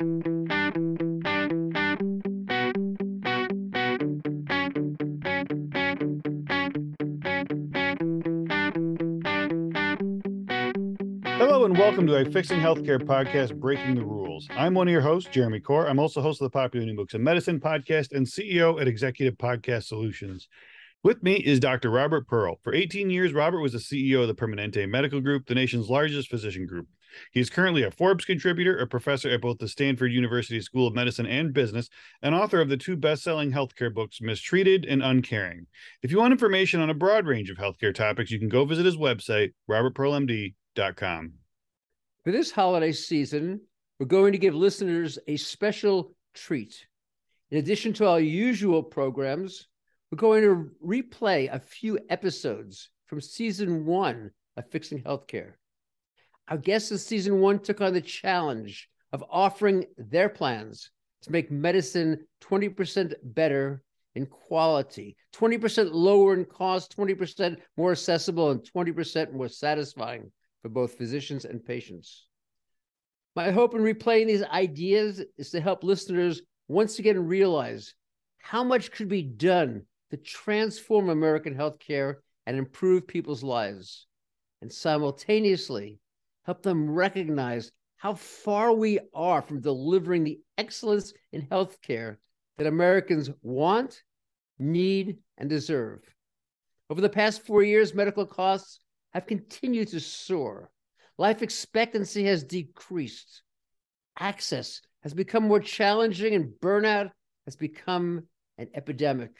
Hello and welcome to a Fixing Healthcare podcast, Breaking the Rules. I'm one of your hosts, Jeremy Corr. I'm also host of the Popular New Books of Medicine podcast and CEO at Executive Podcast Solutions. With me is Dr. Robert Pearl. For 18 years, Robert was the CEO of the Permanente Medical Group, the nation's largest physician group. He is currently a Forbes contributor, a professor at both the Stanford University School of Medicine and Business, and author of the two best-selling healthcare books, Mistreated and Uncaring. If you want information on a broad range of healthcare topics, you can go visit his website, robertpearlmd.com. For this holiday season, we're going to give listeners a special treat. In addition to our usual programs, we're going to replay a few episodes from season one of Fixing Healthcare. Our guests in season one took on the challenge of offering their plans to make medicine 20% better in quality, 20% lower in cost, 20% more accessible, and 20% more satisfying for both physicians and patients. My hope in replaying these ideas is to help listeners once again realize how much could be done to transform American healthcare and improve people's lives, and simultaneously help them recognize how far we are from delivering the excellence in healthcare that Americans want, need, and deserve. Over the past four years, medical costs have continued to soar. Life expectancy has decreased. Access has become more challenging, and burnout has become an epidemic.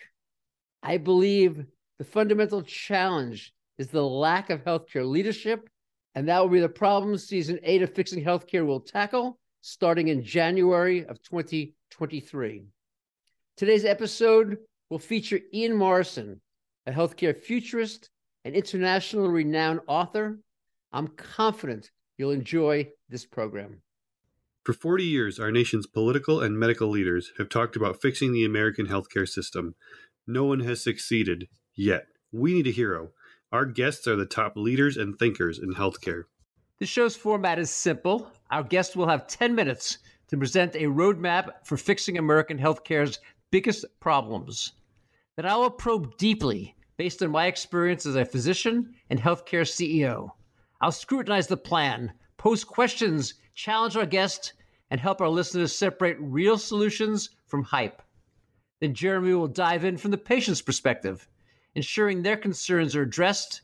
I believe the fundamental challenge is the lack of healthcare leadership, and that will be the problem season eight of Fixing Healthcare will tackle starting in January of 2023. Today's episode will feature Ian Morrison, a healthcare futurist and internationally renowned author. I'm confident you'll enjoy this program. For 40 years, our nation's political and medical leaders have talked about fixing the American healthcare system. No one has succeeded yet. We need a hero. Our guests are the top leaders and thinkers in healthcare. The show's format is simple. Our guests will have 10 minutes to present a roadmap for fixing American healthcare's biggest problems. Then I will probe deeply based on my experience as a physician and healthcare CEO. I'll scrutinize the plan, pose questions, challenge our guests, and help our listeners separate real solutions from hype. Then Jeremy will dive in from the patient's perspective, ensuring their concerns are addressed,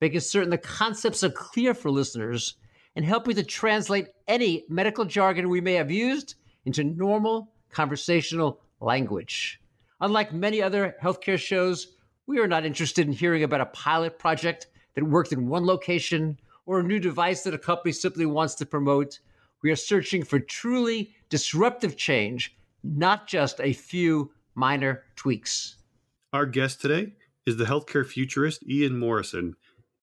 making certain the concepts are clear for listeners, and helping to translate any medical jargon we may have used into normal conversational language. Unlike many other healthcare shows, we are not interested in hearing about a pilot project that worked in one location or a new device that a company simply wants to promote. We are searching for truly disruptive change, not just a few minor tweaks. Our guest today is the healthcare futurist Ian Morrison.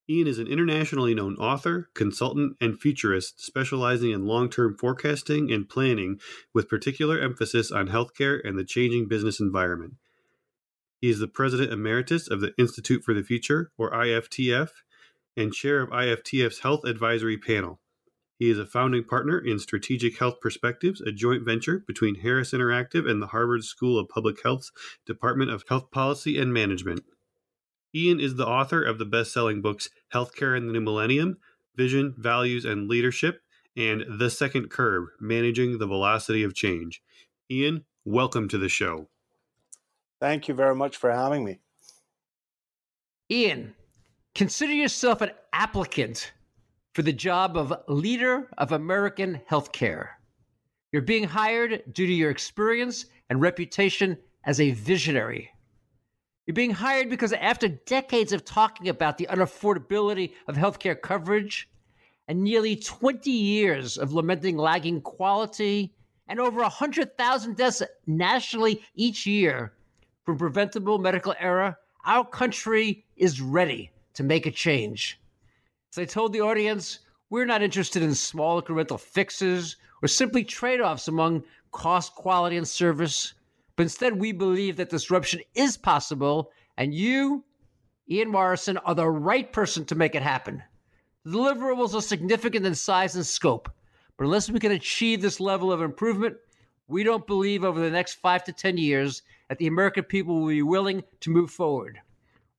Ian is an internationally known author, consultant, and futurist specializing in long term forecasting and planning with particular emphasis on healthcare and the changing business environment. He is the president emeritus of the Institute for the Future, or IFTF, and chair of IFTF's Health Advisory Panel. He is a founding partner in Strategic Health Perspectives, a joint venture between Harris Interactive and the Harvard School of Public Health's Department of Health Policy and Management. Ian is the author of the best selling books Healthcare in the New Millennium, Vision, Values, and Leadership, and The Second Curve Managing the Velocity of Change. Ian, welcome to the show. Thank you very much for having me. Ian, consider yourself an applicant for the job of leader of American healthcare. You're being hired due to your experience and reputation as a visionary. You're being hired because after decades of talking about the unaffordability of healthcare coverage and nearly 20 years of lamenting lagging quality and over 100,000 deaths nationally each year, from preventable medical error, our country is ready to make a change. As I told the audience, we're not interested in small incremental fixes or simply trade offs among cost, quality, and service, but instead we believe that disruption is possible, and you, Ian Morrison, are the right person to make it happen. The deliverables are significant in size and scope, But unless we can achieve this level of improvement, we don't believe over the next five to 10 years that the American people will be willing to move forward.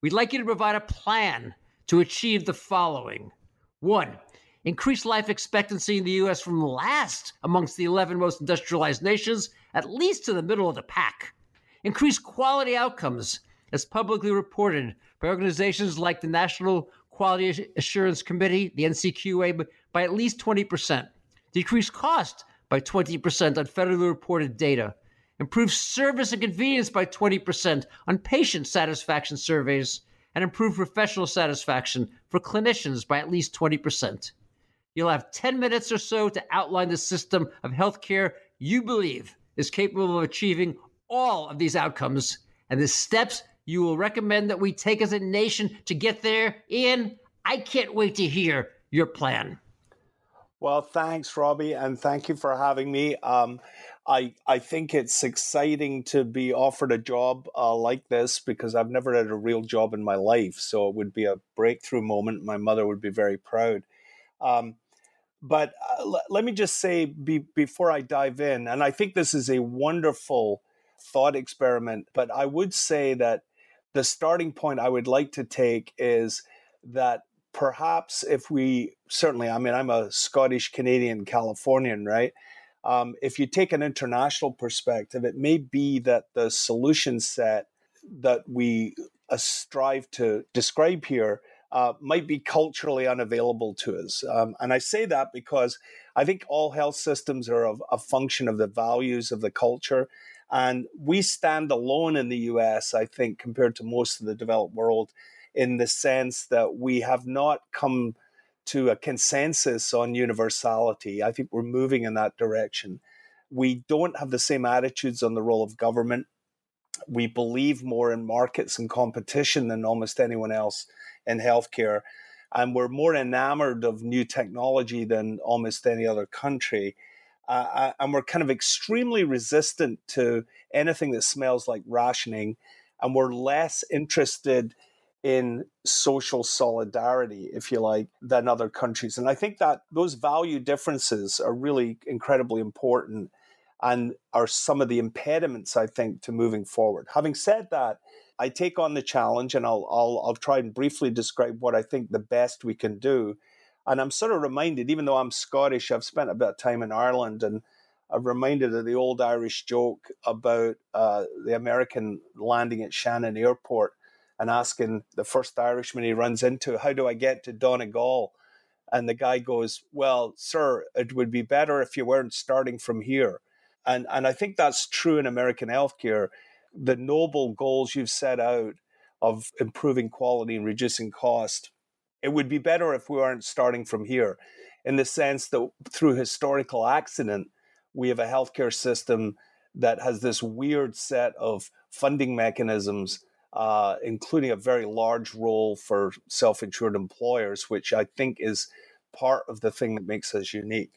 We'd like you to provide a plan to achieve the following one, increase life expectancy in the U.S. from last amongst the 11 most industrialized nations, at least to the middle of the pack. Increase quality outcomes, as publicly reported by organizations like the National Quality Assurance Committee, the NCQA, by at least 20%. Decrease cost by 20% on federally reported data. Improve service and convenience by 20% on patient satisfaction surveys. And improve professional satisfaction for clinicians by at least 20%. You'll have 10 minutes or so to outline the system of healthcare you believe is capable of achieving all of these outcomes and the steps you will recommend that we take as a nation to get there. Ian, I can't wait to hear your plan. Well, thanks, Robbie, and thank you for having me. Um, I I think it's exciting to be offered a job uh, like this because I've never had a real job in my life, so it would be a breakthrough moment. My mother would be very proud. Um, but uh, l- let me just say be, before I dive in, and I think this is a wonderful thought experiment, but I would say that the starting point I would like to take is that perhaps if we certainly, I mean, I'm a Scottish Canadian Californian, right? Um, if you take an international perspective, it may be that the solution set that we uh, strive to describe here uh, might be culturally unavailable to us. Um, and I say that because I think all health systems are a, a function of the values of the culture. And we stand alone in the US, I think, compared to most of the developed world in the sense that we have not come to a consensus on universality. I think we're moving in that direction. We don't have the same attitudes on the role of government. We believe more in markets and competition than almost anyone else in healthcare. And we're more enamored of new technology than almost any other country. Uh, uh and we're kind of extremely resistant to anything that smells like rationing. And we're less interested in social solidarity, if you like, than other countries. And I think that those value differences are really incredibly important and are some of the impediments, I think, to moving forward. Having said that, I take on the challenge and I'll, I'll, I'll try and briefly describe what I think the best we can do. And I'm sort of reminded, even though I'm Scottish, I've spent a bit of time in Ireland and I'm reminded of the old Irish joke about uh, the American landing at Shannon Airport and asking the first Irishman he runs into, How do I get to Donegal? And the guy goes, Well, sir, it would be better if you weren't starting from here. And, and I think that's true in American healthcare. The noble goals you've set out of improving quality and reducing cost, it would be better if we weren't starting from here, in the sense that through historical accident, we have a healthcare system that has this weird set of funding mechanisms uh, including a very large role for self insured employers, which I think is part of the thing that makes us unique.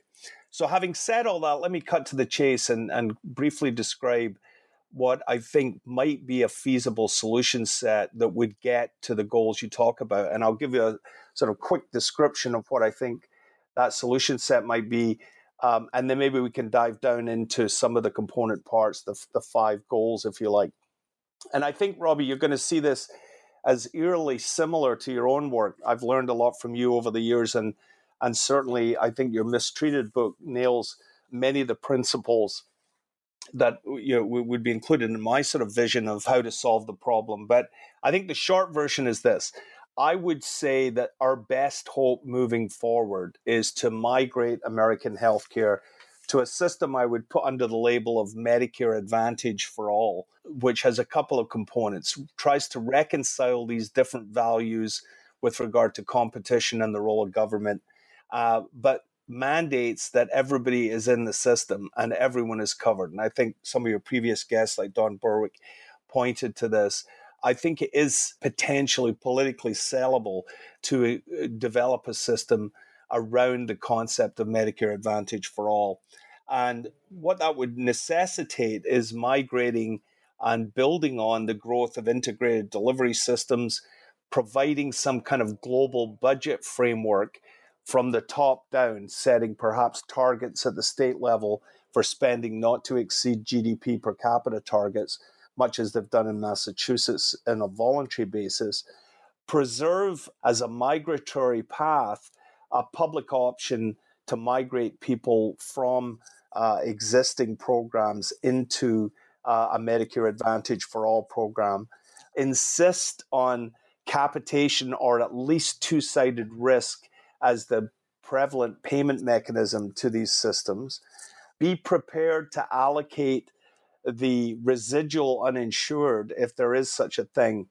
So, having said all that, let me cut to the chase and, and briefly describe what I think might be a feasible solution set that would get to the goals you talk about. And I'll give you a sort of quick description of what I think that solution set might be. Um, and then maybe we can dive down into some of the component parts, the, the five goals, if you like. And I think, Robbie, you're going to see this as eerily similar to your own work. I've learned a lot from you over the years, and and certainly I think your mistreated book nails many of the principles that you know would be included in my sort of vision of how to solve the problem. But I think the short version is this. I would say that our best hope moving forward is to migrate American healthcare to a system I would put under the label of Medicare Advantage for all, which has a couple of components, tries to reconcile these different values with regard to competition and the role of government, uh, but mandates that everybody is in the system and everyone is covered. And I think some of your previous guests, like Don Berwick, pointed to this. I think it is potentially politically sellable to uh, develop a system around the concept of Medicare Advantage for all. And what that would necessitate is migrating and building on the growth of integrated delivery systems, providing some kind of global budget framework from the top down, setting perhaps targets at the state level for spending not to exceed GDP per capita targets, much as they've done in Massachusetts on a voluntary basis, preserve as a migratory path a public option to migrate people from uh, existing programs into uh, a Medicare Advantage for All program, insist on capitation or at least two sided risk as the prevalent payment mechanism to these systems, be prepared to allocate the residual uninsured, if there is such a thing,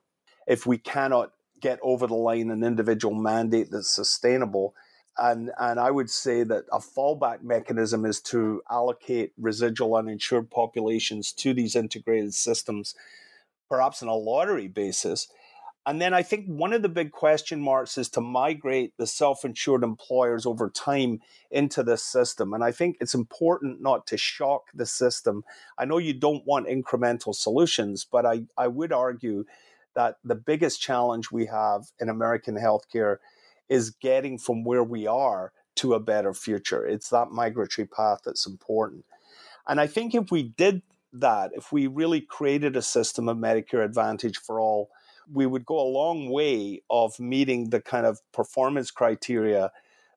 if we cannot get over the line an individual mandate that's sustainable. And, and I would say that a fallback mechanism is to allocate residual uninsured populations to these integrated systems, perhaps on a lottery basis, and then I think one of the big question marks is to migrate the self insured employers over time into this system. And I think it's important not to shock the system. I know you don't want incremental solutions, but I, I would argue that the biggest challenge we have in American healthcare is getting from where we are to a better future. It's that migratory path that's important. And I think if we did that, if we really created a system of Medicare Advantage for all, we would go a long way of meeting the kind of performance criteria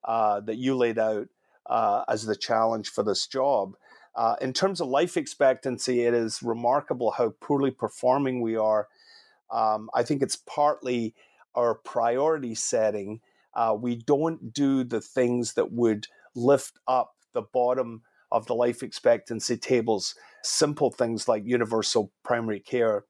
uh, that you laid out uh, as the challenge for this job. Uh, in terms of life expectancy, it is remarkable how poorly performing we are. Um, I think it's partly our priority setting. Uh, we don't do the things that would lift up the bottom of the life expectancy tables, simple things like universal primary care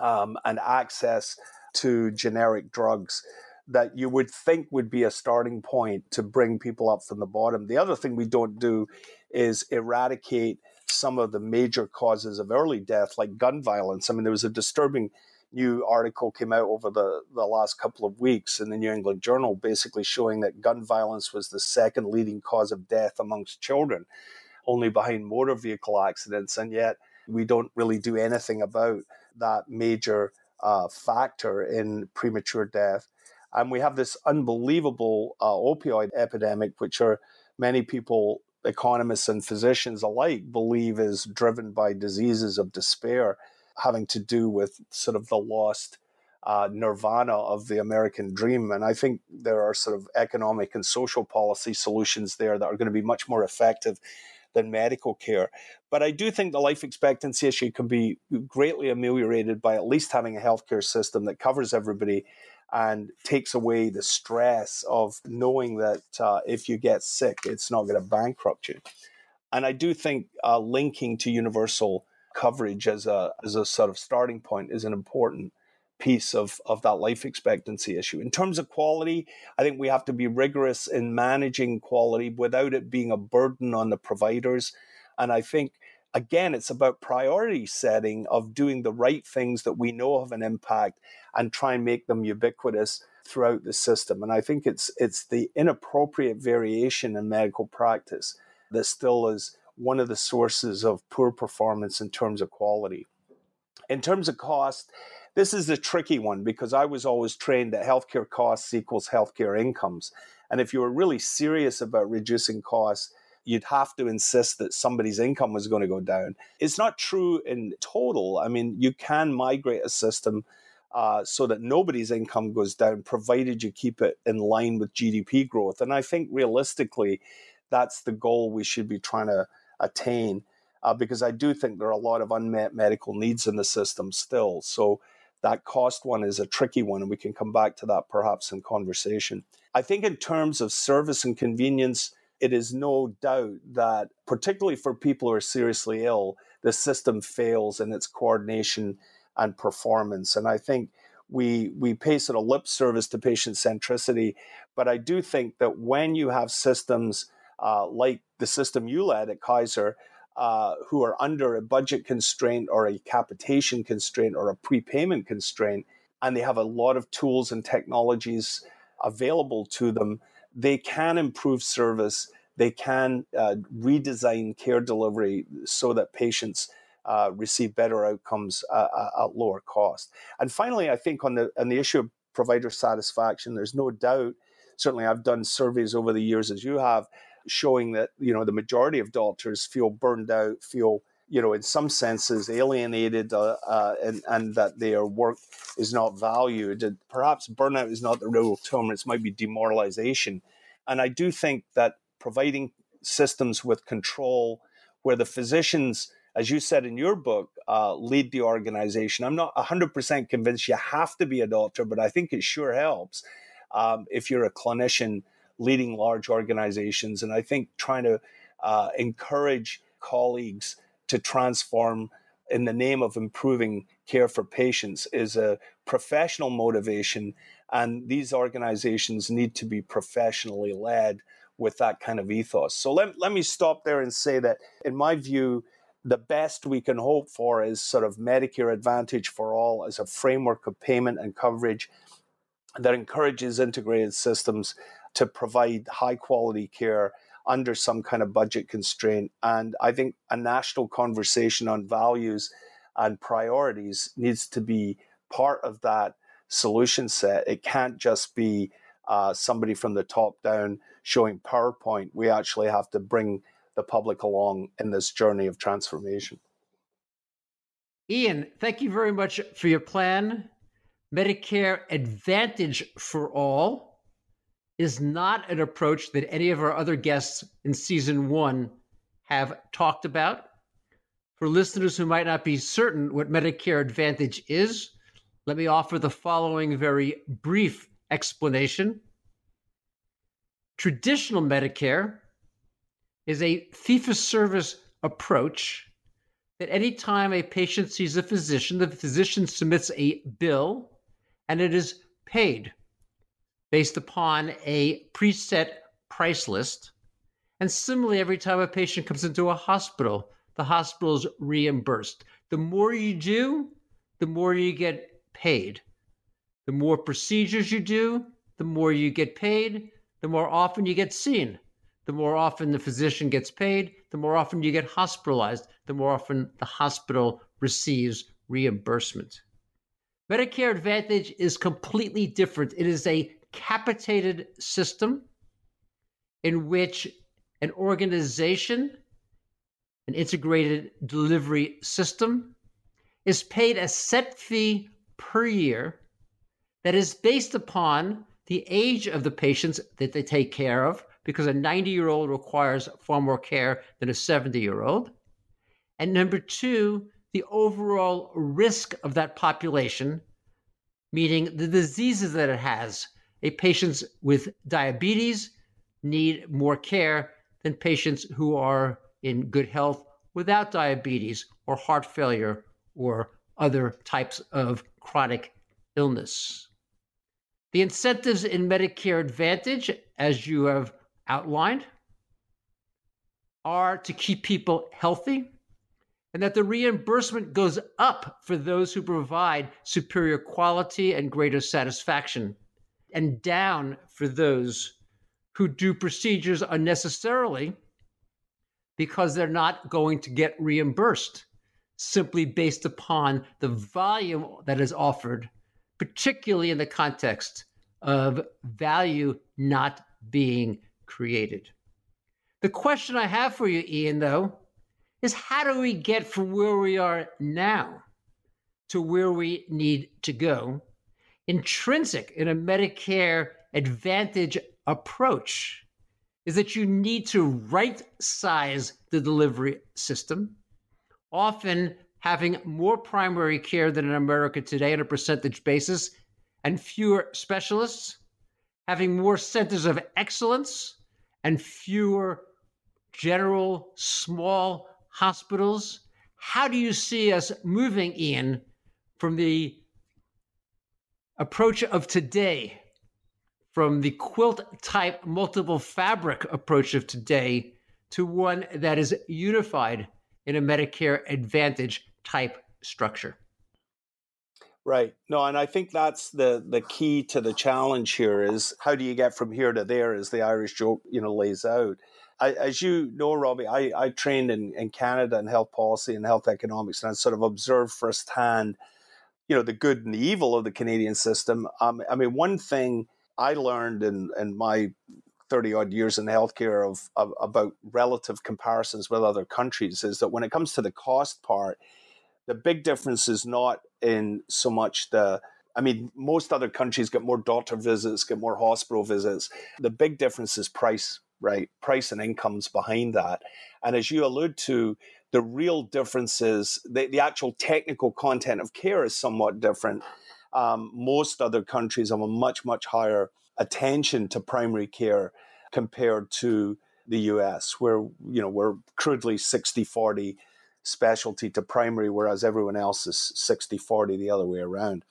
um, and access to generic drugs that you would think would be a starting point to bring people up from the bottom. The other thing we don't do is eradicate some of the major causes of early death, like gun violence. I mean, there was a disturbing new article came out over the, the last couple of weeks in the New England Journal, basically showing that gun violence was the second leading cause of death amongst children, only behind motor vehicle accidents. And yet, we don't really do anything about that major uh, factor in premature death. And we have this unbelievable uh, opioid epidemic, which are many people, economists and physicians alike, believe is driven by diseases of despair having to do with sort of the lost uh, nirvana of the American dream. And I think there are sort of economic and social policy solutions there that are going to be much more effective than medical care. But I do think the life expectancy issue can be greatly ameliorated by at least having a healthcare system that covers everybody and takes away the stress of knowing that uh, if you get sick, it's not going to bankrupt you. And I do think uh, linking to universal coverage as a as a sort of starting point is an important piece of, of that life expectancy issue. In terms of quality, I think we have to be rigorous in managing quality without it being a burden on the providers. And I think, again, it's about priority setting of doing the right things that we know have an impact and try and make them ubiquitous throughout the system. And I think it's it's the inappropriate variation in medical practice that still is one of the sources of poor performance in terms of quality. In terms of cost, this is a tricky one because I was always trained that healthcare costs equals healthcare incomes. And if you were really serious about reducing costs, you'd have to insist that somebody's income was going to go down. It's not true in total. I mean, you can migrate a system uh, so that nobody's income goes down, provided you keep it in line with GDP growth. And I think realistically, that's the goal we should be trying to attain. Uh, because I do think there are a lot of unmet medical needs in the system still. So that cost one is a tricky one, and we can come back to that perhaps in conversation. I think, in terms of service and convenience, it is no doubt that, particularly for people who are seriously ill, the system fails in its coordination and performance. And I think we we pay sort of lip service to patient centricity, but I do think that when you have systems uh, like the system you led at Kaiser uh, who are under a budget constraint or a capitation constraint or a prepayment constraint, and they have a lot of tools and technologies available to them, they can improve service. They can uh, redesign care delivery so that patients uh, receive better outcomes uh, uh, at lower cost. And finally, I think on the on the issue of provider satisfaction, there's no doubt certainly I've done surveys over the years as you have, showing that you know the majority of doctors feel burned out, feel you know in some senses alienated, uh, uh, and and that their work is not valued. And perhaps burnout is not the real term; it might be demoralization. And I do think that providing systems with control, where the physicians as you said in your book, uh, lead the organization. I'm not 100% convinced you have to be a doctor, but I think it sure helps um, if you're a clinician leading large organizations. And I think trying to uh, encourage colleagues to transform in the name of improving care for patients is a professional motivation. And these organizations need to be professionally led with that kind of ethos. So let, let me stop there and say that, in my view, the best we can hope for is sort of Medicare Advantage for all as a framework of payment and coverage that encourages integrated systems to provide high quality care under some kind of budget constraint. And I think a national conversation on values and priorities needs to be part of that solution set. It can't just be uh, somebody from the top down showing PowerPoint. We actually have to bring the public along in this journey of transformation. Ian, thank you very much for your plan. Medicare Advantage for All is not an approach that any of our other guests in season one have talked about. For listeners who might not be certain what Medicare Advantage is, let me offer the following very brief explanation. Traditional Medicare is a fee for service approach that anytime a patient sees a physician, the physician submits a bill and it is paid based upon a preset price list. And similarly, every time a patient comes into a hospital, the hospital is reimbursed. The more you do, the more you get paid. The more procedures you do, the more you get paid, the more often you get seen the more often the physician gets paid, the more often you get hospitalized, the more often the hospital receives reimbursement. Medicare Advantage is completely different. It is a capitated system in which an organization, an integrated delivery system, is paid a set fee per year that is based upon the age of the patients that they take care of, because a 90 year old requires far more care than a 70 year old. And number two, the overall risk of that population, meaning the diseases that it has. A patients with diabetes need more care than patients who are in good health without diabetes or heart failure or other types of chronic illness. The incentives in Medicare Advantage, as you have outlined are to keep people healthy and that the reimbursement goes up for those who provide superior quality and greater satisfaction, and down for those who do procedures unnecessarily because they're not going to get reimbursed simply based upon the volume that is offered, particularly in the context of value not being created. The question I have for you, Ian, though, is how do we get from where we are now to where we need to go? Intrinsic in a Medicare Advantage approach is that you need to right size the delivery system, often having more primary care than in America today on a percentage basis and fewer specialists having more centers of excellence and fewer general small hospitals? How do you see us moving, Ian, from the approach of today, from the quilt type multiple fabric approach of today, to one that is unified in a Medicare Advantage type structure? Right. No, and I think that's the the key to the challenge here is how do you get from here to there, as the Irish joke you know lays out. I, as you know, Robbie, I, I trained in, in Canada in health policy and health economics, and I sort of observed firsthand, you know, the good and the evil of the Canadian system. Um, I mean, one thing I learned in, in my 30 odd years in healthcare of, of, about relative comparisons with other countries is that when it comes to the cost part, the big difference is not in so much the I mean, most other countries get more doctor visits, get more hospital visits. The big difference is price, right? Price and incomes behind that. And as you allude to, the real difference is the, the actual technical content of care is somewhat different. Um, most other countries have a much, much higher attention to primary care compared to the US, where, you know, we're crudely 60 40 specialty to primary, whereas everyone else is 60 40 the other way around.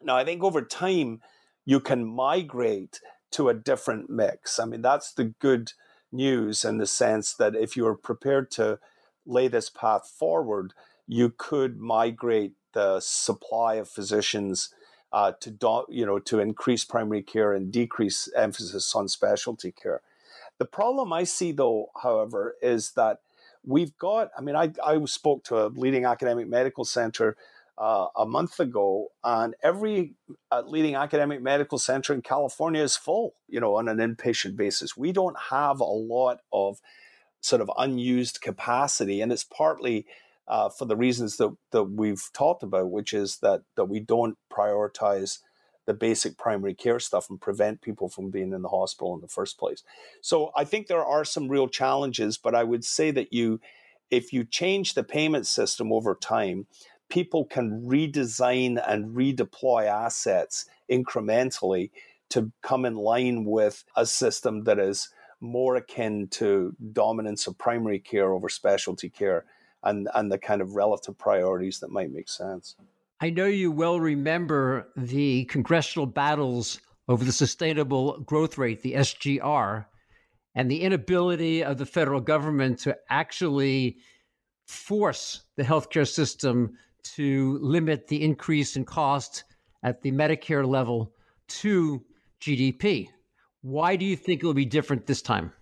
Now, I think over time, you can migrate to a different mix. I mean, that's the good news in the sense that if you're prepared to lay this path forward, you could migrate the supply of physicians uh, to do, you know to increase primary care and decrease emphasis on specialty care. The problem I see, though, however, is that we've got. I mean, I, I spoke to a leading academic medical center uh, a month ago, and every uh, leading academic medical center in California is full. You know, on an inpatient basis, we don't have a lot of sort of unused capacity, and it's partly uh, for the reasons that, that we've talked about, which is that that we don't prioritize the basic primary care stuff and prevent people from being in the hospital in the first place. So I think there are some real challenges, but I would say that you, if you change the payment system over time, people can redesign and redeploy assets incrementally to come in line with a system that is more akin to dominance of primary care over specialty care and, and the kind of relative priorities that might make sense. I know you well remember the congressional battles over the sustainable growth rate, the SGR, and the inability of the federal government to actually force the healthcare system to limit the increase in cost at the Medicare level to GDP. Why do you think it will be different this time?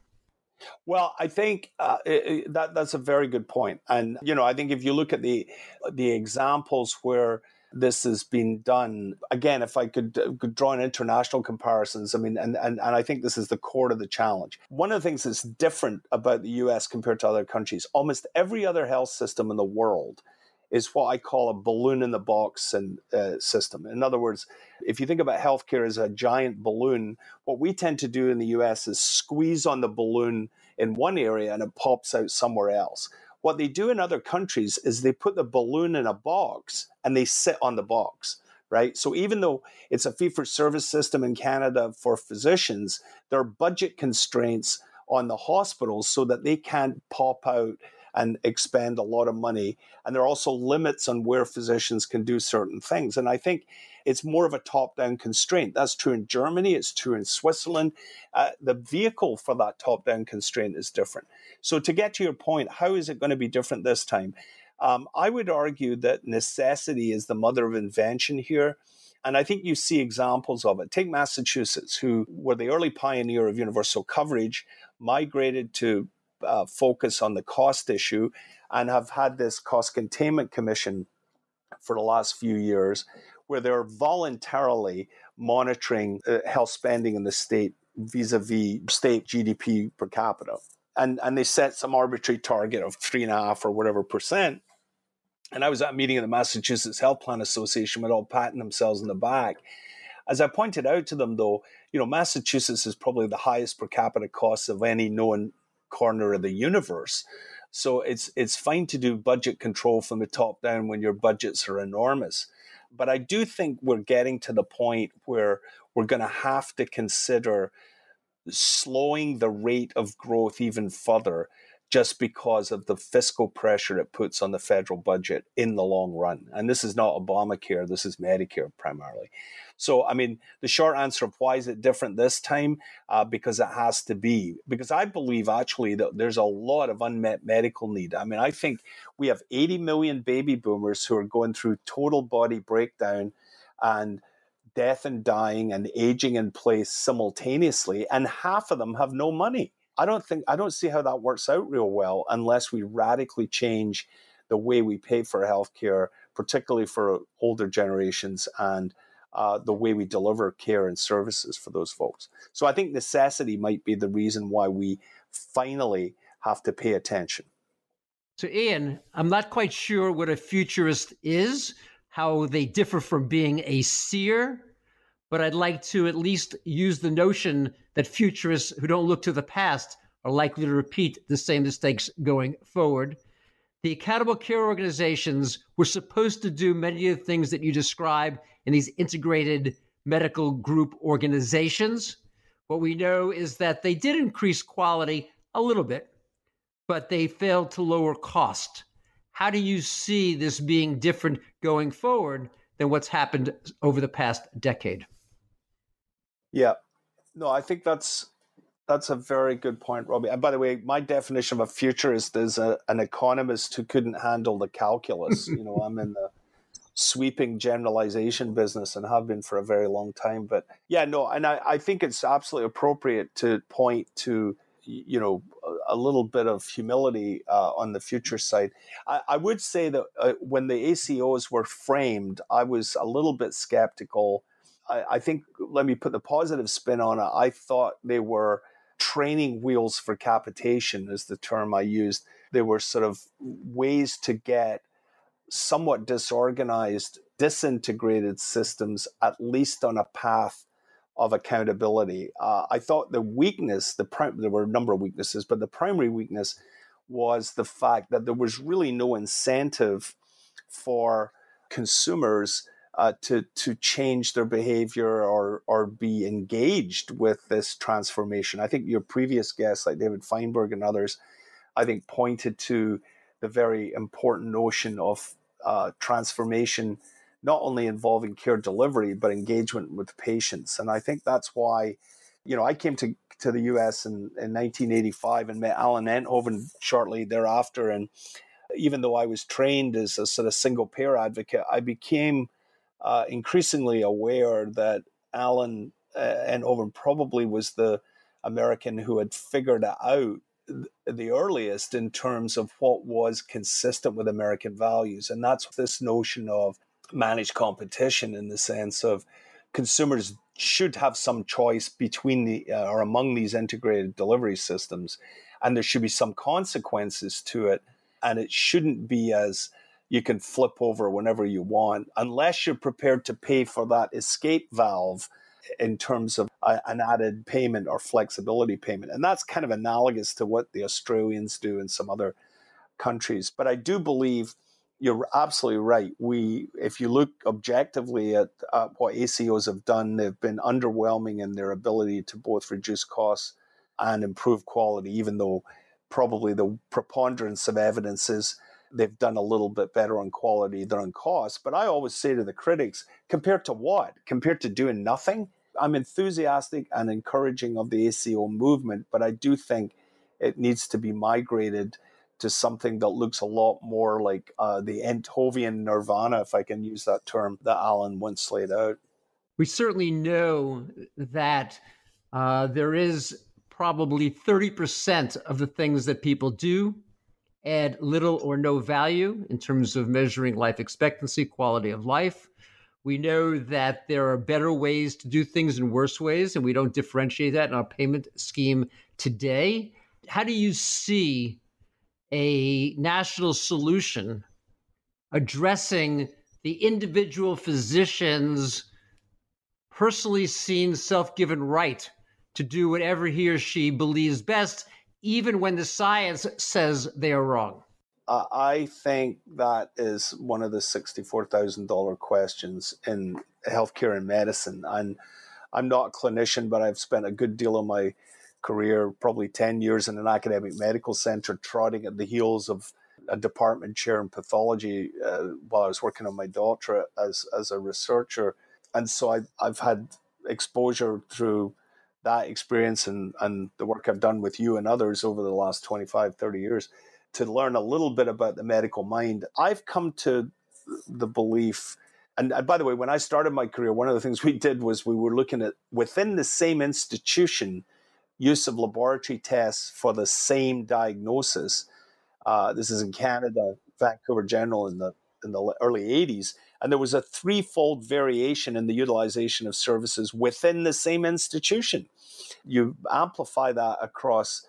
Well, I think uh, it, that that's a very good point, and you know, I think if you look at the the examples where this has been done again if i could, uh, could, draw an international comparisons i mean and, and and i think this is the core of the challenge one of the things that's different about the us compared to other countries almost every other health system in the world is what I call a balloon in the box and uh, system. In other words, if you think about healthcare as a giant balloon, what we tend to do in the US is squeeze on the balloon in one area and it pops out somewhere else. What they do in other countries is they put the balloon in a box and they sit on the box, right? So even though it's a fee for service system in Canada for physicians, there are budget constraints on the hospitals so that they can't pop out and expend a lot of money. And there are also limits on where physicians can do certain things. And I think it's more of a top down constraint. That's true in Germany, it's true in Switzerland. Uh, the vehicle for that top down constraint is different. So, to get to your point, how is it going to be different this time? Um, I would argue that necessity is the mother of invention here. And I think you see examples of it. Take Massachusetts, who were the early pioneer of universal coverage, migrated to uh, focus on the cost issue and have had this cost containment commission for the last few years where they're voluntarily monitoring uh, health spending in the state vis-a-vis state GDP per capita. And, and they set some arbitrary target of three and a half or whatever percent. And I was at a meeting of the Massachusetts Health Plan Association with all patting themselves in the back. As I pointed out to them, though, you know, Massachusetts is probably the highest per capita cost of any known corner of the universe. So it's it's fine to do budget control from the top down when your budgets are enormous. But I do think we're getting to the point where we're going to have to consider slowing the rate of growth even further just because of the fiscal pressure it puts on the federal budget in the long run. And this is not Obamacare, this is Medicare primarily. So, I mean, the short answer of why is it different this time? Uh, because it has to be. Because I believe actually that there's a lot of unmet medical need. I mean, I think we have 80 million baby boomers who are going through total body breakdown and death and dying and aging in place simultaneously, and half of them have no money. I don't think I don't see how that works out real well unless we radically change the way we pay for healthcare, particularly for older generations and uh, the way we deliver care and services for those folks. So I think necessity might be the reason why we finally have to pay attention. So, Ian, I'm not quite sure what a futurist is, how they differ from being a seer, but I'd like to at least use the notion that futurists who don't look to the past are likely to repeat the same mistakes going forward. The accountable care organizations were supposed to do many of the things that you describe in these integrated medical group organizations. What we know is that they did increase quality a little bit, but they failed to lower cost. How do you see this being different going forward than what's happened over the past decade? Yeah, no, I think that's that's a very good point, Robbie. And by the way, my definition of a futurist is a, an economist who couldn't handle the calculus. you know, I'm in the sweeping generalization business and have been for a very long time. But yeah, no, and I, I think it's absolutely appropriate to point to you know a, little bit of humility uh, on the future side. I, I would say that uh, when the ACOs were framed, I was a little bit skeptical. I, I think let me put the positive spin on it. I thought they were training wheels for capitation, is the term I used. They were sort of ways to get somewhat disorganized, disintegrated systems at least on a path of accountability. Uh, I thought the weakness, the prim- there were a number of weaknesses, but the primary weakness was the fact that there was really no incentive for consumers uh, to to change their behavior or or be engaged with this transformation. I think your previous guests, like David Feinberg and others, I think pointed to the very important notion of uh, transformation not only involving care delivery but engagement with patients. And I think that's why, you know, I came to to the U.S. in, in 1985 and met Alan Enthoven shortly thereafter. And even though I was trained as a sort of single payer advocate, I became uh, increasingly aware that Alan uh, Enthoven probably was the American who had figured it out the earliest in terms of what was consistent with American values. And that's this notion of managed competition in the sense of consumers should have some choice between the uh, or among these integrated delivery systems and there should be some consequences to it and it shouldn't be as you can flip over whenever you want unless you're prepared to pay for that escape valve in terms of a, an added payment or flexibility payment and that's kind of analogous to what the Australians do in some other countries but I do believe you're absolutely right. We, if you look objectively at uh, what ACOs have done, they've been underwhelming in their ability to both reduce costs and improve quality. Even though probably the preponderance of evidence is they've done a little bit better on quality than on cost. But I always say to the critics, compared to what? Compared to doing nothing? I'm enthusiastic and encouraging of the ACO movement, but I do think it needs to be migrated to something that looks a lot more like uh, the Enthovian nirvana, if I can use that term, that Alan once laid out. We certainly know that uh, there is probably 30% of the things that people do add little or no value in terms of measuring life expectancy, quality of life. We know that there are better ways to do things and worse ways, and we don't differentiate that in our payment scheme today. How do you see a national solution addressing the individual physician's personally seen self given right to do whatever he or she believes best, even when the science says they are wrong? I think that is one of the $64,000 questions in healthcare and medicine. And I'm not a clinician, but I've spent a good deal of my career, probably 10 years in an academic medical center, trotting at the heels of a department chair in pathology uh, while I was working on my doctorate as, as a researcher. And so I, I've had exposure through that experience and, and the work I've done with you and others over the last 25, 30 years to learn a little bit about the medical mind. I've come to the belief and, by the way, when I started my career, one of the things we did was we were looking at within the same institution use of laboratory tests for the same diagnosis. Uh, this is in Canada, Vancouver General in the in the early 80s. And there was a threefold variation in the utilization of services within the same institution. You amplify that across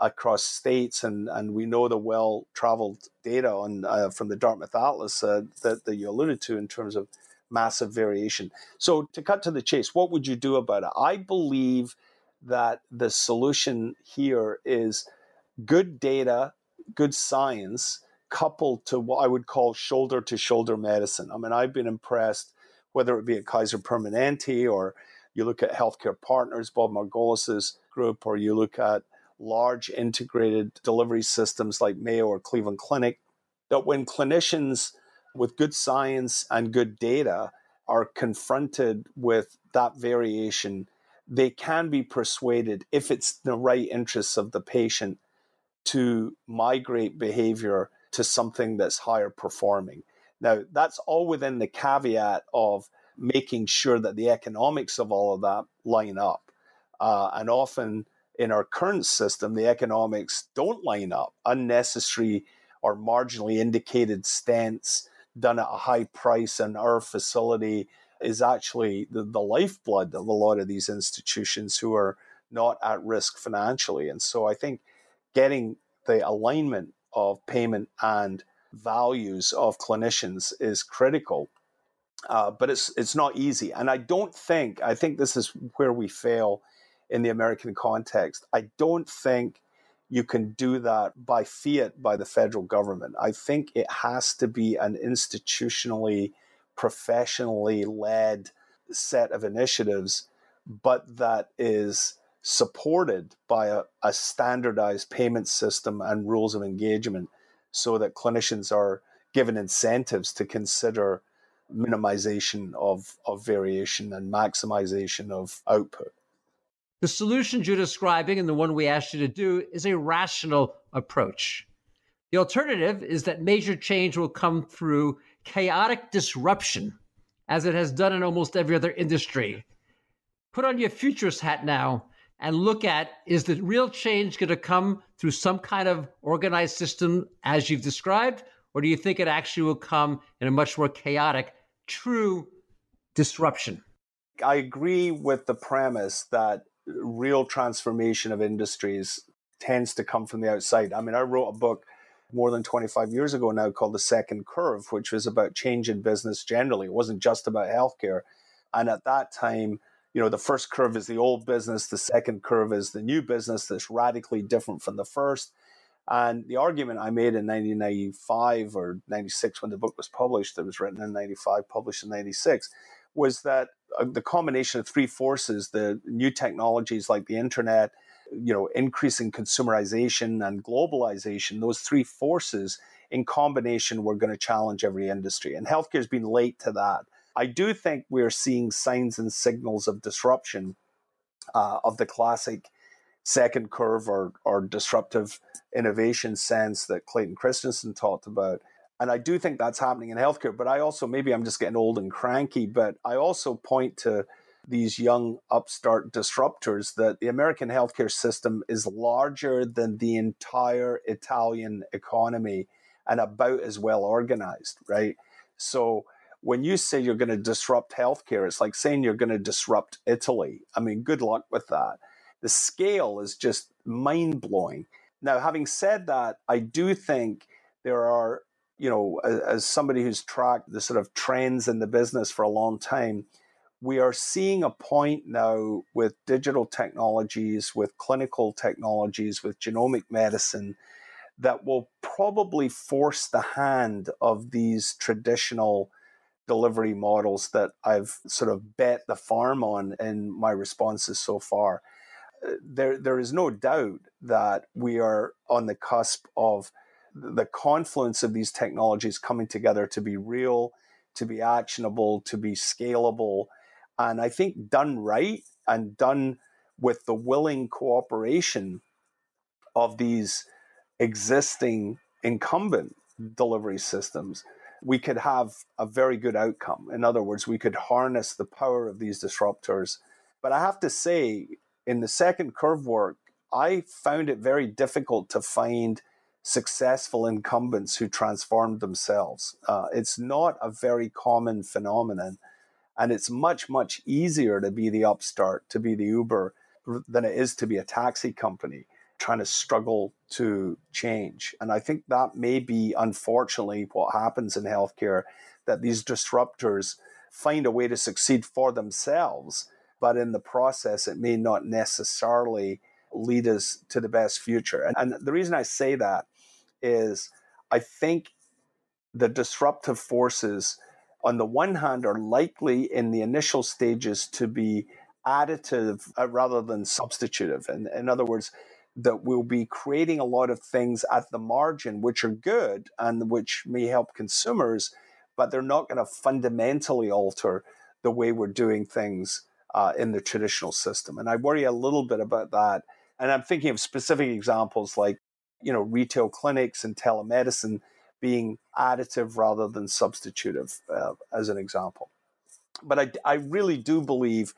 across states, and, and we know the well traveled data on uh, from the Dartmouth Atlas uh, that, that you alluded to in terms of massive variation. So, to cut to the chase, what would you do about it? I believe that the solution here is good data, good science, coupled to what I would call shoulder to shoulder medicine. I mean, I've been impressed, whether it be at Kaiser Permanente or you look at Healthcare Partners, Bob Margolis's group, or you look at large integrated delivery systems like Mayo or Cleveland Clinic, that when clinicians with good science and good data are confronted with that variation, they can be persuaded, if it's the right interests of the patient, to migrate behavior to something that's higher performing. Now, that's all within the caveat of making sure that the economics of all of that line up. Uh, and often in our current system, the economics don't line up. Unnecessary or marginally indicated stents done at a high price in our facility is actually the, the lifeblood of a lot of these institutions who are not at risk financially. And so I think getting the alignment of payment and values of clinicians is critical. Uh, but it's it's not easy, and I don't think I think this is where we fail in the American context. I don't think you can do that by fiat by the federal government. I think it has to be an institutionally, professionally led set of initiatives, but that is supported by a, a standardized payment system and rules of engagement so that clinicians are given incentives to consider minimization of, of variation and maximization of output. The solutions you're describing and the one we asked you to do is a rational approach. The alternative is that major change will come through chaotic disruption, as it has done in almost every other industry. Put on your futurist hat now and look at is the real change going to come through some kind of organized system as you've described, or do you think it actually will come in a much more chaotic, true disruption? I agree with the premise that real transformation of industries tends to come from the outside. I mean, I wrote a book more than 25 years ago now called The Second Curve, which was about change in business generally. It wasn't just about healthcare. And at that time, you know, the first curve is the old business, the second curve is the new business that's radically different from the first. And the argument I made in 1995 or 96 when the book was published, that was written in 95, published in 96, was that uh, the combination of three forces, the new technologies like the internet, you know, increasing consumerization and globalization, those three forces in combination were going to challenge every industry. And healthcare has been late to that. I do think we're seeing signs and signals of disruption uh, of the classic second curve or, or disruptive innovation sense that Clayton Christensen talked about. And I do think that's happening in healthcare. But I also, maybe I'm just getting old and cranky, but I also point to these young upstart disruptors that the American healthcare system is larger than the entire Italian economy and about as well organized, right? So when you say you're going to disrupt healthcare, it's like saying you're going to disrupt Italy. I mean, good luck with that. The scale is just mind blowing. Now, having said that, I do think there are, you know, as, as, somebody who's tracked the sort of trends in the business for a long time, we are seeing a point now with digital technologies, with clinical technologies, with genomic medicine that will probably force the hand of these traditional delivery models that I've sort of bet the farm on in my responses so far. Uh, there, there is no doubt that we are on the cusp of the confluence of these technologies coming together to be real, to be actionable, to be scalable. And I think done right and done with the willing cooperation of these existing incumbent delivery systems, we could have a very good outcome. In other words, we could harness the power of these disruptors. But I have to say, in the second curve work, I found it very difficult to find successful incumbents who transformed themselves. Uh, it's not a very common phenomenon. And it's much, much easier to be the upstart, to be the Uber, than it is to be a taxi company trying to struggle to change. And I think that may be, unfortunately, what happens in healthcare that these disruptors find a way to succeed for themselves, but in the process, it may not necessarily lead us to the best future. And, and the reason I say that is I think the disruptive forces, on the one hand, are likely in the initial stages to be additive uh, rather than substitutive. And in other words, that we'll be creating a lot of things at the margin which are good and which may help consumers, but they're not going to fundamentally alter the way we're doing things uh, in the traditional system. And I worry a little bit about that. And I'm thinking of specific examples like, you know, retail clinics and telemedicine being additive rather than substitutive, uh, as an example. But I, I really do believe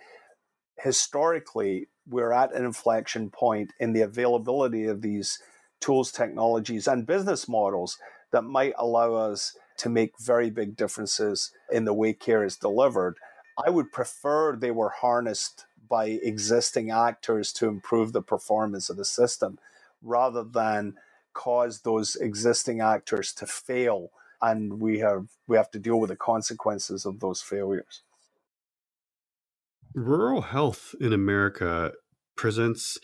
historically we're at an inflection point in the availability of these tools, technologies, and business models that might allow us to make very big differences in the way care is delivered. I would prefer they were harnessed by existing actors to improve the performance of the system rather than cause those existing actors to fail and we have we have to deal with the consequences of those failures. Rural health in America presents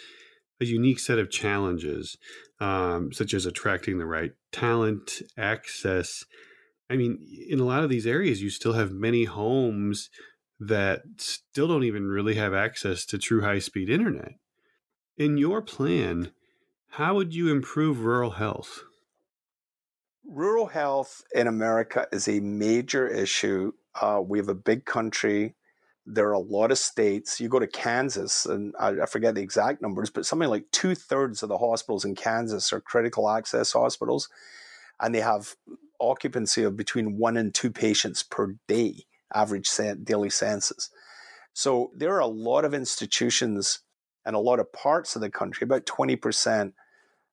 a unique set of challenges, um, such as attracting the right talent, access. I mean, in a lot of these areas, you still have many homes that still don't even really have access to true high speed internet. In your plan, how would you improve rural health? Rural health in America is a major issue. Uh, we have a big country there are a lot of states. You go to Kansas, and I, I forget the exact numbers, but something like two thirds of the hospitals in Kansas are critical access hospitals, and they have occupancy of between one and two patients per day, average daily census. So there are a lot of institutions and a lot of parts of the country, about 20%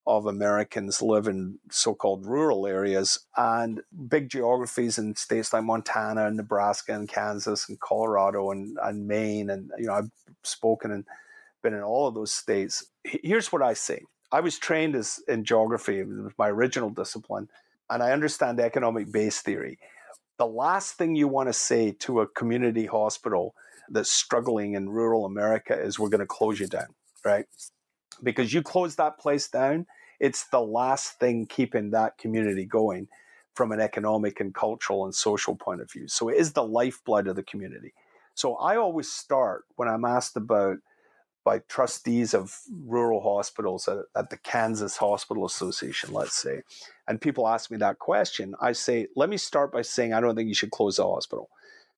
of Americans live in so-called rural areas and big geographies in states like Montana and Nebraska and Kansas and Colorado and, and Maine. And, you know, I've spoken and been in all of those states. Here's what I say. I was trained as in geography, was my original discipline, and I understand economic base theory. The last thing you want to say to a community hospital that's struggling in rural America is we're going to close you down, right? because you close that place down, it's the last thing keeping that community going from an economic and cultural and social point of view. So it is the lifeblood of the community. So I always start when I'm asked about by trustees of rural hospitals at, at, the Kansas Hospital Association, let's say, and people ask me that question, I say, let me start by saying I don't think you should close the hospital,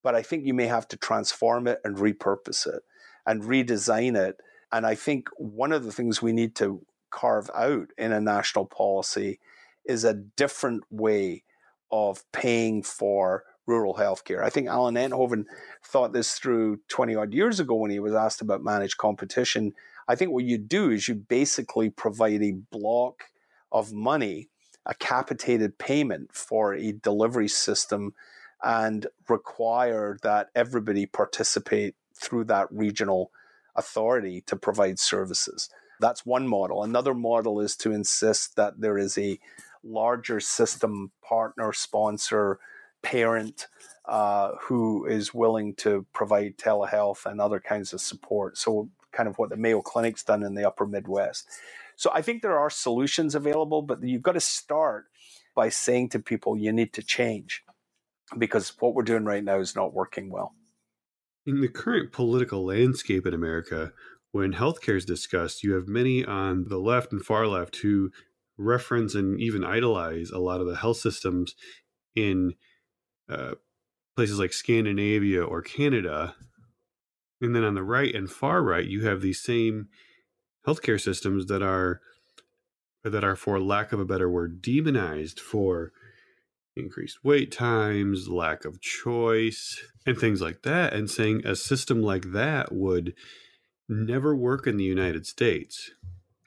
but I think you may have to transform it and repurpose it and redesign it and I think one of the things we need to carve out in a national policy is a different way of paying for rural healthcare. I think Alan Enthoven thought this through 20 odd years ago when he was asked about managed competition. I think what you do is you basically provide a block of money, a capitated payment for a delivery system, and require that everybody participate through that regional authority to provide services. That's one model. Another model is to insist that there is a larger system partner, sponsor, parent uh, who is willing to provide telehealth and other kinds of support. So, kind of what the Mayo Clinic's done in the upper Midwest. So, I think there are solutions available, but you've got to start by saying to people, you need to change because what we're doing right now is not working well. In the current political landscape in America, when healthcare is discussed, you have many on the left and far left who reference and even idolize a lot of the health systems in uh, places like Scandinavia or Canada. And then on the right and far right, you have these same healthcare systems that are that are, for lack of a better word, demonized for increased wait times, lack of choice, and things like that, and saying a system like that would never work in the United States,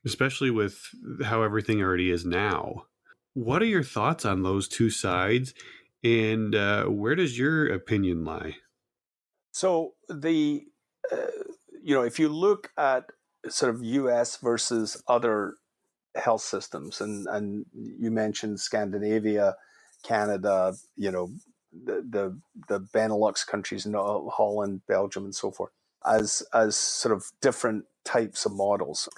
especially with how everything already is now. What are your thoughts on those two sides, and uh, where does your opinion lie? So the uh, you know if you look at sort of U.S. versus other health systems, and and you mentioned Scandinavia, Canada, you know the the, the Benelux countries, Holland, Belgium, and so forth, as as sort of different types of models.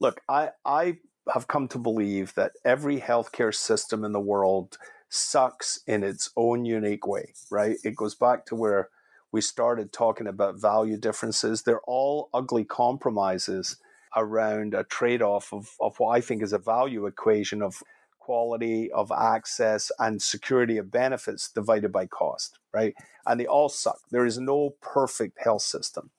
Look, I I have come to believe that every healthcare system in the world sucks in its own unique way, right? It goes back to where we started talking about value differences. They're all ugly compromises around a trade off of, of what I think is a value equation of quality, of access, and security of benefits divided by cost, right? And they all suck. There is no perfect health system.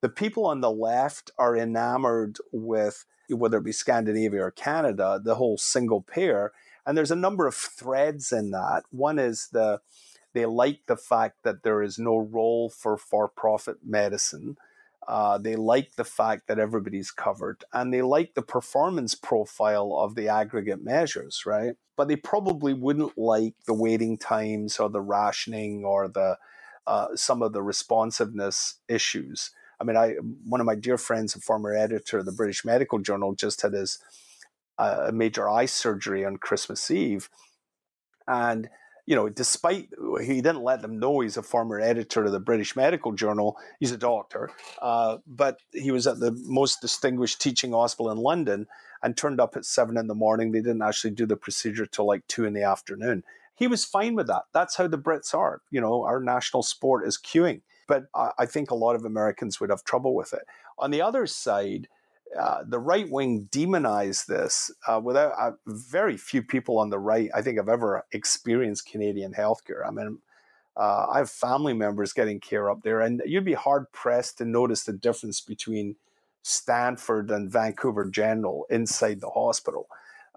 The people on the left are enamored with whether it be Scandinavia or Canada, the whole single payer. And there's a number of threads in that. One is the they like the fact that there is no role for for-profit medicine. Uh, they like the fact that everybody's covered, and they like the performance profile of the aggregate measures, right? But they probably wouldn't like the waiting times or the rationing or the uh, some of the responsiveness issues. I mean, I one of my dear friends, a former editor of the British Medical Journal, just had his uh, major eye surgery on Christmas Eve, and you know, despite he didn't let them know he's a former editor of the British Medical Journal, he's a doctor, uh, but he was at the most distinguished teaching hospital in London and turned up at seven in the morning. They didn't actually do the procedure till like two in the afternoon. He was fine with that. That's how the Brits are. You know, our national sport is queuing but I think a lot of Americans would have trouble with it. On the other side, uh, the right wing demonized this uh, without uh, very few people on the right, I think, have ever experienced Canadian healthcare. I mean, uh, I have family members getting care up there, and you'd be hard pressed to notice the difference between Stanford and Vancouver General inside the hospital.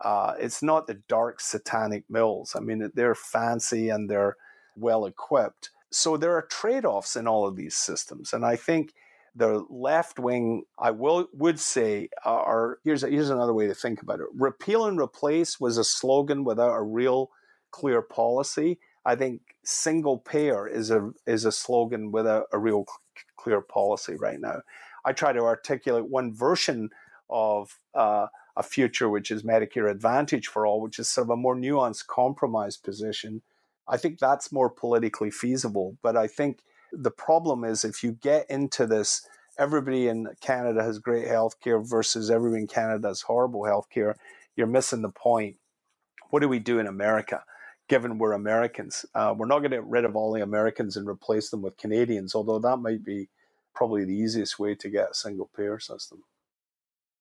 Uh, it's not the dark satanic mills. I mean, they're fancy and they're well equipped so there are trade-offs in all of these systems, and I think the left wing, I will would say, are here's here's another way to think about it. Repeal and replace was a slogan without a real clear policy. I think single payer is a is a slogan without a real clear policy right now. I try to articulate one version of uh, a future which is Medicare Advantage for all, which is sort of a more nuanced, compromise position I think that's more politically feasible. But I think the problem is if you get into this, everybody in Canada has great healthcare versus everybody in Canada has horrible healthcare, you're missing the point. What do we do in America? Given we're Americans, uh, we're not going to get rid of all the Americans and replace them with Canadians, although that might be probably the easiest way to get a single payer system.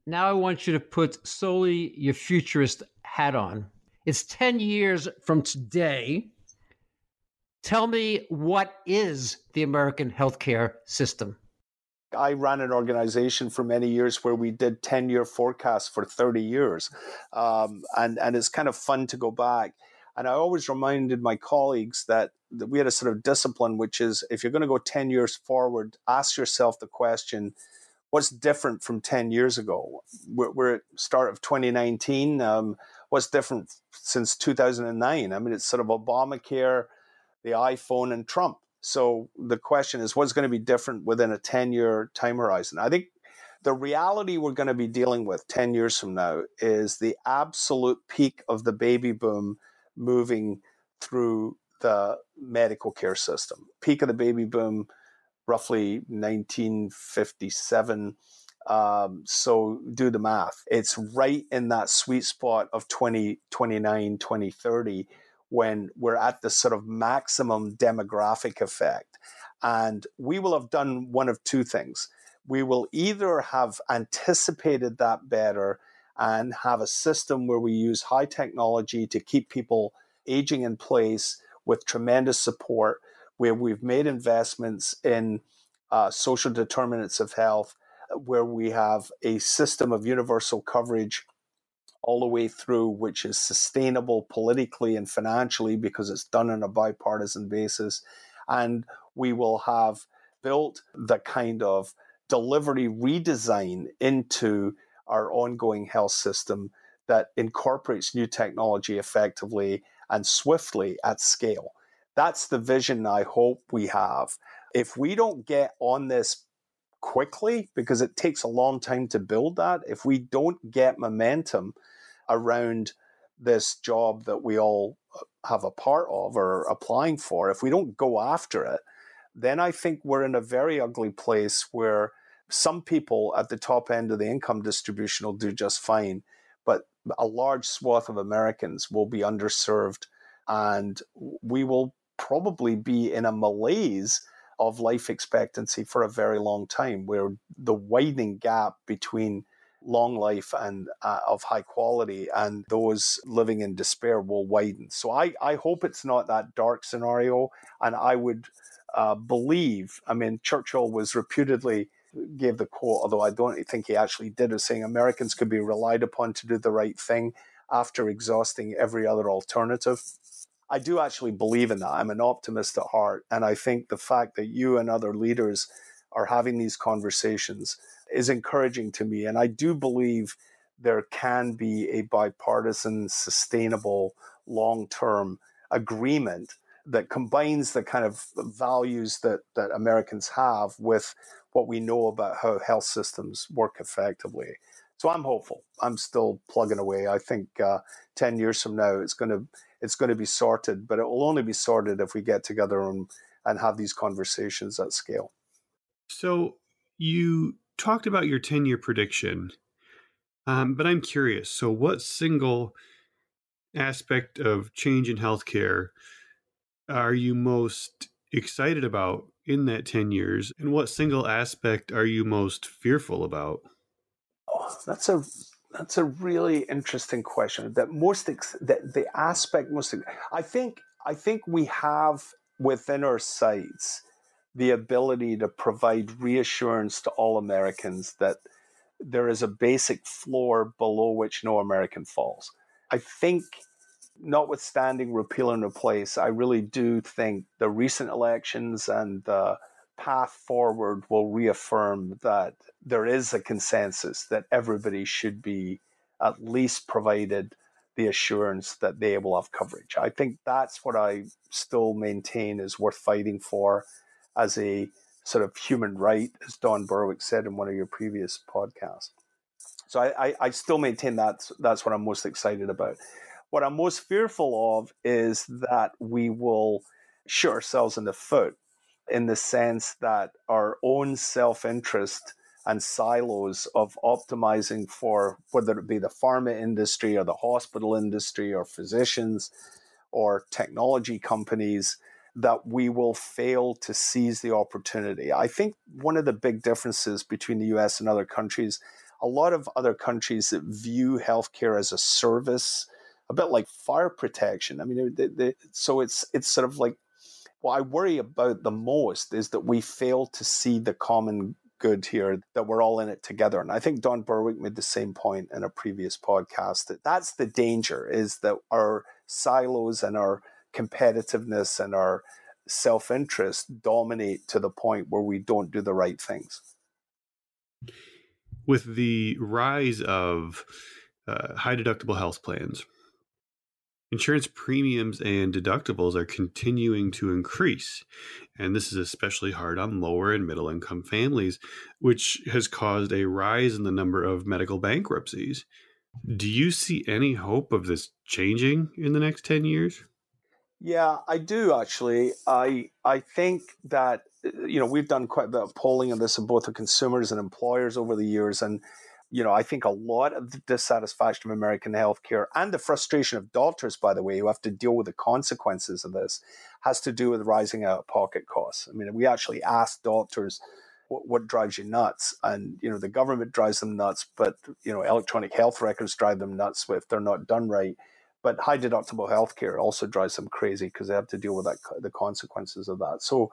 Now I want you to put solely your futurist hat on. It's 10 years from today Tell me what is the American healthcare system? I ran an organization for many years where we did 10 year forecasts for 30 years. Um, and, and it's kind of fun to go back. And I always reminded my colleagues that, that we had a sort of discipline, which is if you're going to go 10 years forward, ask yourself the question what's different from 10 years ago? We're, we're at start of 2019. Um, what's different since 2009? I mean, it's sort of Obamacare the iPhone, and Trump. So the question is, what's going to be different within a 10 year time horizon? I think the reality we're going to be dealing with 10 years from now is the absolute peak of the baby boom moving through the medical care system. Peak of the baby boom, roughly 1957. Um, so do the math. It's right in that sweet spot of 2029, 2030 when we're at the sort of maximum demographic effect. And we will have done one of two things. We will either have anticipated that better and have a system where we use high technology to keep people aging in place with tremendous support, where we've made investments in uh, social determinants of health, where we have a system of universal coverage all the way through, which is sustainable politically and financially because it's done on a bipartisan basis. And we will have built the kind of delivery redesign into our ongoing health system that incorporates new technology effectively and swiftly at scale. That's the vision I hope we have. If we don't get on this quickly, because it takes a long time to build that, if we don't get momentum around this job that we all uh, have a part of or applying for, if we don't go after it, then I think we're in a very ugly place where some people at the top end of the income distribution will do just fine, but a large swath of Americans will be underserved and we will probably be in a malaise of life expectancy for a very long time where the widening gap between long life and uh, of high quality and those living in despair will widen. So i i hope it's not that dark scenario and i would uh, believe i mean churchill was reputedly gave the quote although i don't think he actually did is saying americans could be relied upon to do the right thing after exhausting every other alternative I do actually believe in that. I'm an optimist at heart. And I think the fact that you and other leaders are having these conversations is encouraging to me. And I do believe there can be a bipartisan, sustainable, long term agreement that combines the kind of values that, that Americans have with what we know about how health systems work effectively. So I'm hopeful. I'm still plugging away. I think uh, 10 years from now, it's going to it's going to be sorted, but it will only be sorted if we get together and, and have these conversations at scale. So you talked about your 10 year prediction, um, but I'm curious. So, what single aspect of change in healthcare are you most excited about in that 10 years? And what single aspect are you most fearful about? Oh, that's a that's a really interesting question. That most ex- that the aspect most I think I think we have within our sights the ability to provide reassurance to all Americans that there is a basic floor below which no American falls. I think, notwithstanding repeal and replace, I really do think the recent elections and the path forward will reaffirm that there is a consensus that everybody should be at least provided the assurance that they will have coverage. I think that's what I still maintain is worth fighting for as a sort of human right, as Don Berwick said in one of your previous podcasts. So I, I, I still maintain that that's what I'm most excited about. What I'm most fearful of is that we will shoot ourselves in the foot in the sense that our own self interest and silos of optimizing for whether it be the pharma industry or the hospital industry or physicians or technology companies that we will fail to seize the opportunity. I think one of the big differences between the US and other countries, a lot of other countries that view healthcare as a service, a bit like fire protection. I mean, they, they, so it's it's sort of like what I worry about the most is that we fail to see the common good here, that we're all in it together. And I think Don Berwick made the same point in a previous podcast that that's the danger is that our silos and our competitiveness and our self interest dominate to the point where we don't do the right things. With the rise of uh, high deductible health plans, Insurance premiums and deductibles are continuing to increase. And this is especially hard on lower and middle income families, which has caused a rise in the number of medical bankruptcies. Do you see any hope of this changing in the next 10 years? Yeah, I do actually. I I think that you know we've done quite a bit of polling on this of both the consumers and employers over the years, and you know, I think a lot of the dissatisfaction of American healthcare and the frustration of doctors, by the way, who have to deal with the consequences of this, has to do with rising out of pocket costs. I mean, we actually asked doctors what, what drives you nuts, and you know, the government drives them nuts, but you know, electronic health records drive them nuts if they're not done right. But high deductible healthcare also drives them crazy because they have to deal with that, the consequences of that. So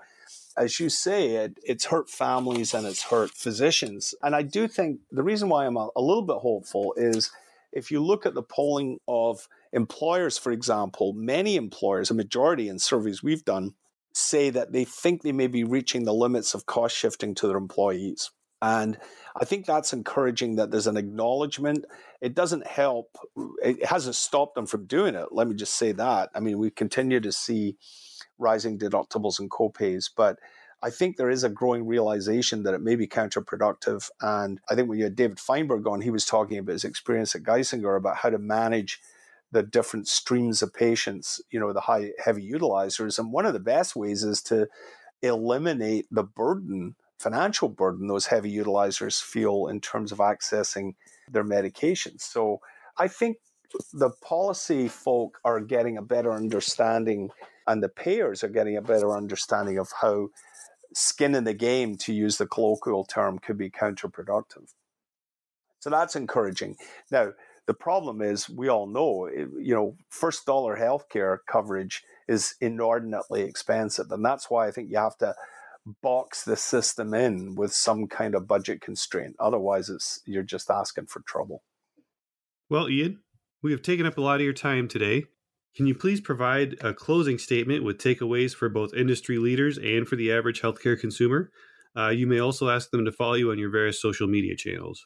as you say, it, it's hurt families and it's hurt physicians. And I do think the reason why I'm a, a little bit hopeful is if you look at the polling of employers, for example, many employers, a majority in surveys we've done, say that they think they may be reaching the limits of cost shifting to their employees. And I think that's encouraging that there's an acknowledgement. It doesn't help, it hasn't stopped them from doing it. Let me just say that. I mean, we continue to see rising deductibles and copays, but I think there is a growing realization that it may be counterproductive. And I think when you had David Feinberg on, he was talking about his experience at Geisinger about how to manage the different streams of patients, you know, the high heavy utilizers. And one of the best ways is to eliminate the burden, financial burden those heavy utilizers feel in terms of accessing their medications. So I think the policy folk are getting a better understanding and the payers are getting a better understanding of how skin in the game, to use the colloquial term, could be counterproductive. So that's encouraging. Now, the problem is, we all know, eh, you know, first dollar healthcare coverage is inordinately expensive. And that's why I think you have to box the system in with some kind of budget constraint. Otherwise, it's you're just asking for trouble. Well, Ian, we have taken up a lot of your time today. Can you please provide a closing statement with takeaways for both industry leaders and for the average healthcare consumer? Uh, you may also ask them to follow you on your various social media channels.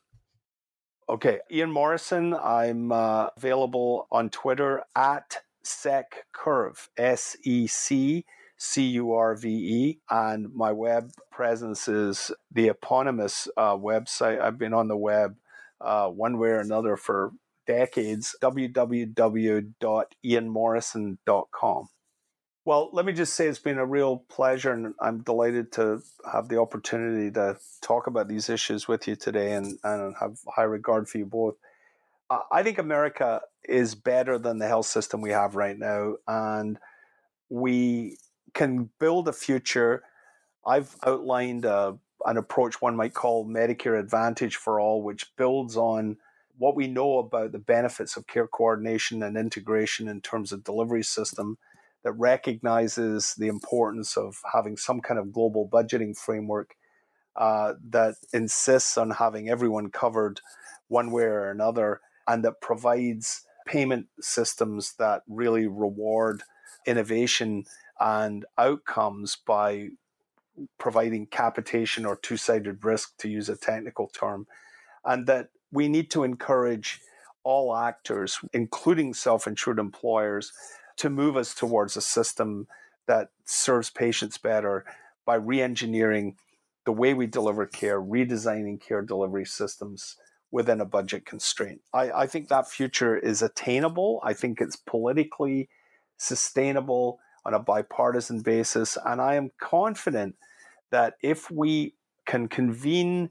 Okay, Ian Morrison. I'm uh, available on Twitter at SecCurve, S E C C U R V E. And my web presence is the eponymous uh, website. I've been on the web uh, one way or another for decades www.ianmorrison.com. Well, let me just say it's been a real pleasure, and I'm delighted to have the opportunity to talk about these issues with you today and, and have high regard for you both. I think America is better than the health system we have right now, and we can build a future. I've outlined a, an approach one might call Medicare Advantage for All, which builds on what we know about the benefits of care coordination and integration in terms of delivery system that recognizes the importance of having some kind of global budgeting framework uh, that insists on having everyone covered one way or another and that provides payment systems that really reward innovation and outcomes by providing capitation or two sided risk, to use a technical term, and that we need to encourage all actors, including self insured employers, to move us towards a system that serves patients better by re-engineering the way we deliver care, redesigning care delivery systems within a budget constraint. I, I think that future is attainable. I think it's politically sustainable on a bipartisan basis. And I am confident that if we can convene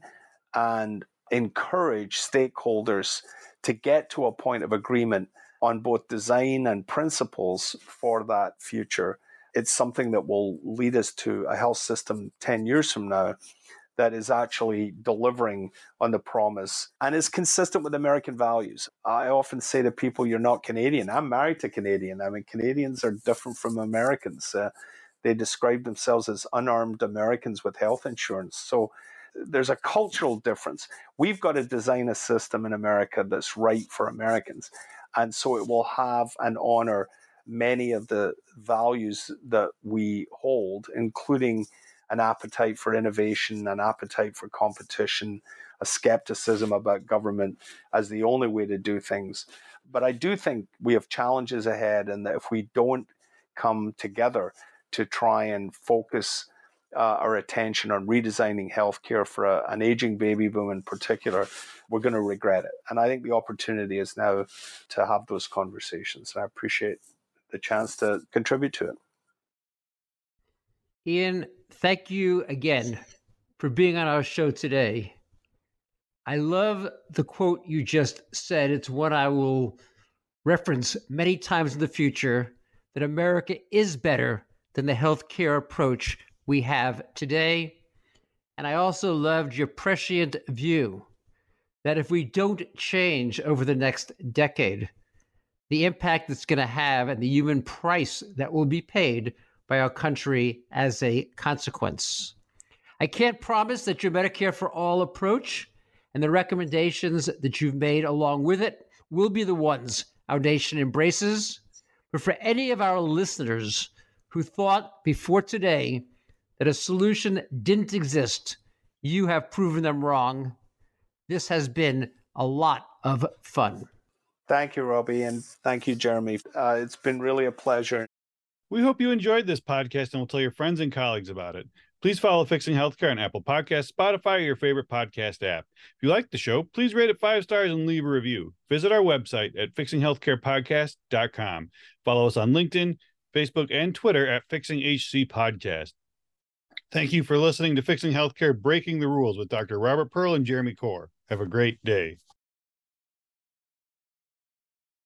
and encourage stakeholders to get to a point of agreement on both design and principles for that future. It's something that will lead us to a health system 10 years from now that is actually delivering on the promise and is consistent with American values. I often say to people, You're not Canadian. I'm married to Canadian. I mean, Canadians are different from Americans. Uh, they describe themselves as unarmed Americans with health insurance. So there's a cultural difference. We've got to design a system in America that's right for Americans and so it will have and honor many of the values that we hold, including an appetite for innovation, an appetite for competition, a skepticism about government as the only way to do things. But I do think we have challenges ahead, and that if we don't come together to try and focus uh, our attention on redesigning healthcare for a, an aging baby boom in particular, we're going to regret it. And I think the opportunity is now to have those conversations. And I appreciate the chance to contribute to it. Ian, thank you again for being on our show today. I love the quote you just said. It's one I will reference many times in the future that America is better than the healthcare approach we have today. And I also loved your prescient view that if we don't change over the next decade, the impact it's going to have and the human price that will be paid by our country as a consequence. I can't promise that your Medicare for All approach and the recommendations that you've made along with it will be the ones our nation embraces. But for any of our listeners who thought before today that a solution didn't exist, You have proven them wrong. This has been a lot of fun. Thank you, Robbie, and thank you, Jeremy. Uh, it's been really a pleasure. We hope you enjoyed this podcast and will tell your friends and colleagues about it. Please follow Fixing Healthcare on Apple Podcasts, Spotify, or your favorite podcast app. If you like the show, please rate it five stars and leave a review. Visit our website at fixinghealthcarepodcast.com. Follow us on LinkedIn, Facebook, and Twitter at Fixing HC Podcast. Thank you for listening to Fixing Healthcare Breaking the Rules with Dr. Robert Pearl and Jeremy Corr. Have a great day.